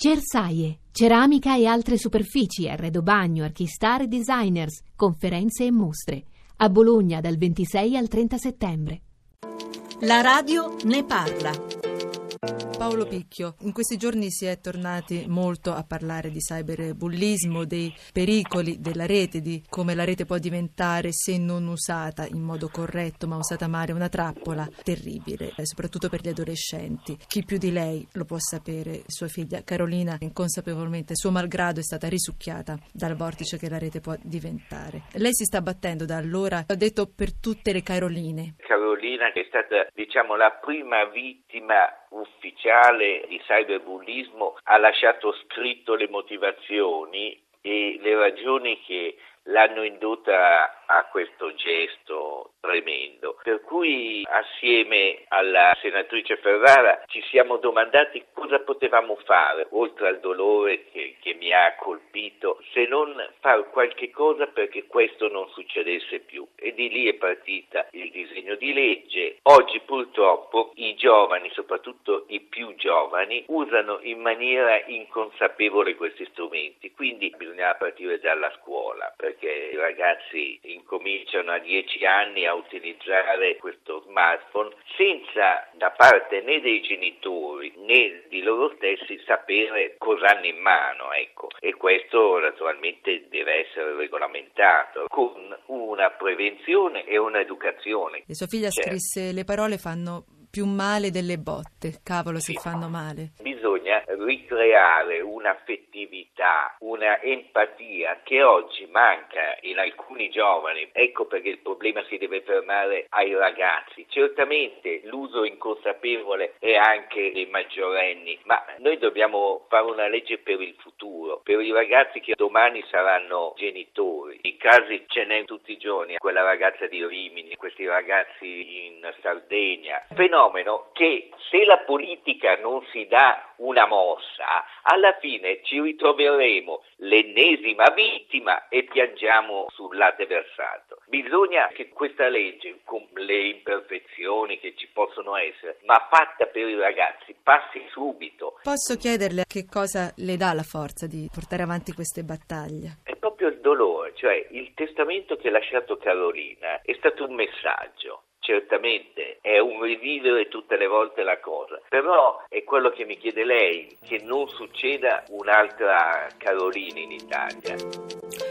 Cersaie, ceramica e altre superfici, arredo bagno, archistar e designers, conferenze e mostre. A Bologna dal 26 al 30 settembre. La radio ne parla. Paolo Picchio, in questi giorni si è tornati molto a parlare di cyberbullismo, dei pericoli della rete, di come la rete può diventare, se non usata in modo corretto, ma usata male, una trappola terribile, eh, soprattutto per gli adolescenti. Chi più di lei lo può sapere? Sua figlia Carolina, inconsapevolmente, suo malgrado, è stata risucchiata dal vortice che la rete può diventare. Lei si sta battendo da allora, ha detto per tutte le Caroline. Carolina che è stata, diciamo, la prima vittima ufficiale di cyberbullismo ha lasciato scritto le motivazioni e le ragioni che l'hanno indotta a questo gesto tremendo. Per cui assieme alla senatrice Ferrara ci siamo domandati cosa potevamo fare, oltre al dolore che, che mi ha colpito, se non fare qualche cosa perché questo non succedesse più. E di lì è partita il disegno di legge. Oggi purtroppo i giovani, soprattutto i più giovani, usano in maniera inconsapevole questi strumenti, quindi bisogna partire dalla scuola perché i ragazzi incominciano a dieci anni a utilizzare questo smartphone senza da parte né dei genitori né di loro stessi sapere cosa hanno in mano, ecco. E questo naturalmente deve essere regolamentato con una prevenzione e un'educazione. E sua figlia certo. scrisse le parole fanno più male delle botte, cavolo sì. se fanno male. Bisogna ricreare un'affettività, una empatia che oggi manca in alcuni giovani. Ecco perché il problema si deve fermare ai ragazzi. Certamente l'uso inconsapevole è anche dei maggiorenni, ma noi dobbiamo fare una legge per il futuro, per i ragazzi che domani saranno genitori. I casi ce n'è tutti i giorni, quella ragazza di Rimini, questi ragazzi in Sardegna. Fenomeno che se la politica non si dà una mossa, alla fine ci ritroveremo l'ennesima vittima e piangiamo sul latte versato. Bisogna che questa legge, con le imperfezioni che ci possono essere, ma fatta per i ragazzi, passi subito. Posso chiederle che cosa le dà la forza di portare avanti queste battaglie? È proprio il dolore, cioè il testamento che ha lasciato Carolina è stato un messaggio certamente è un rivivere tutte le volte la cosa, però è quello che mi chiede lei, che non succeda un'altra Carolina in Italia.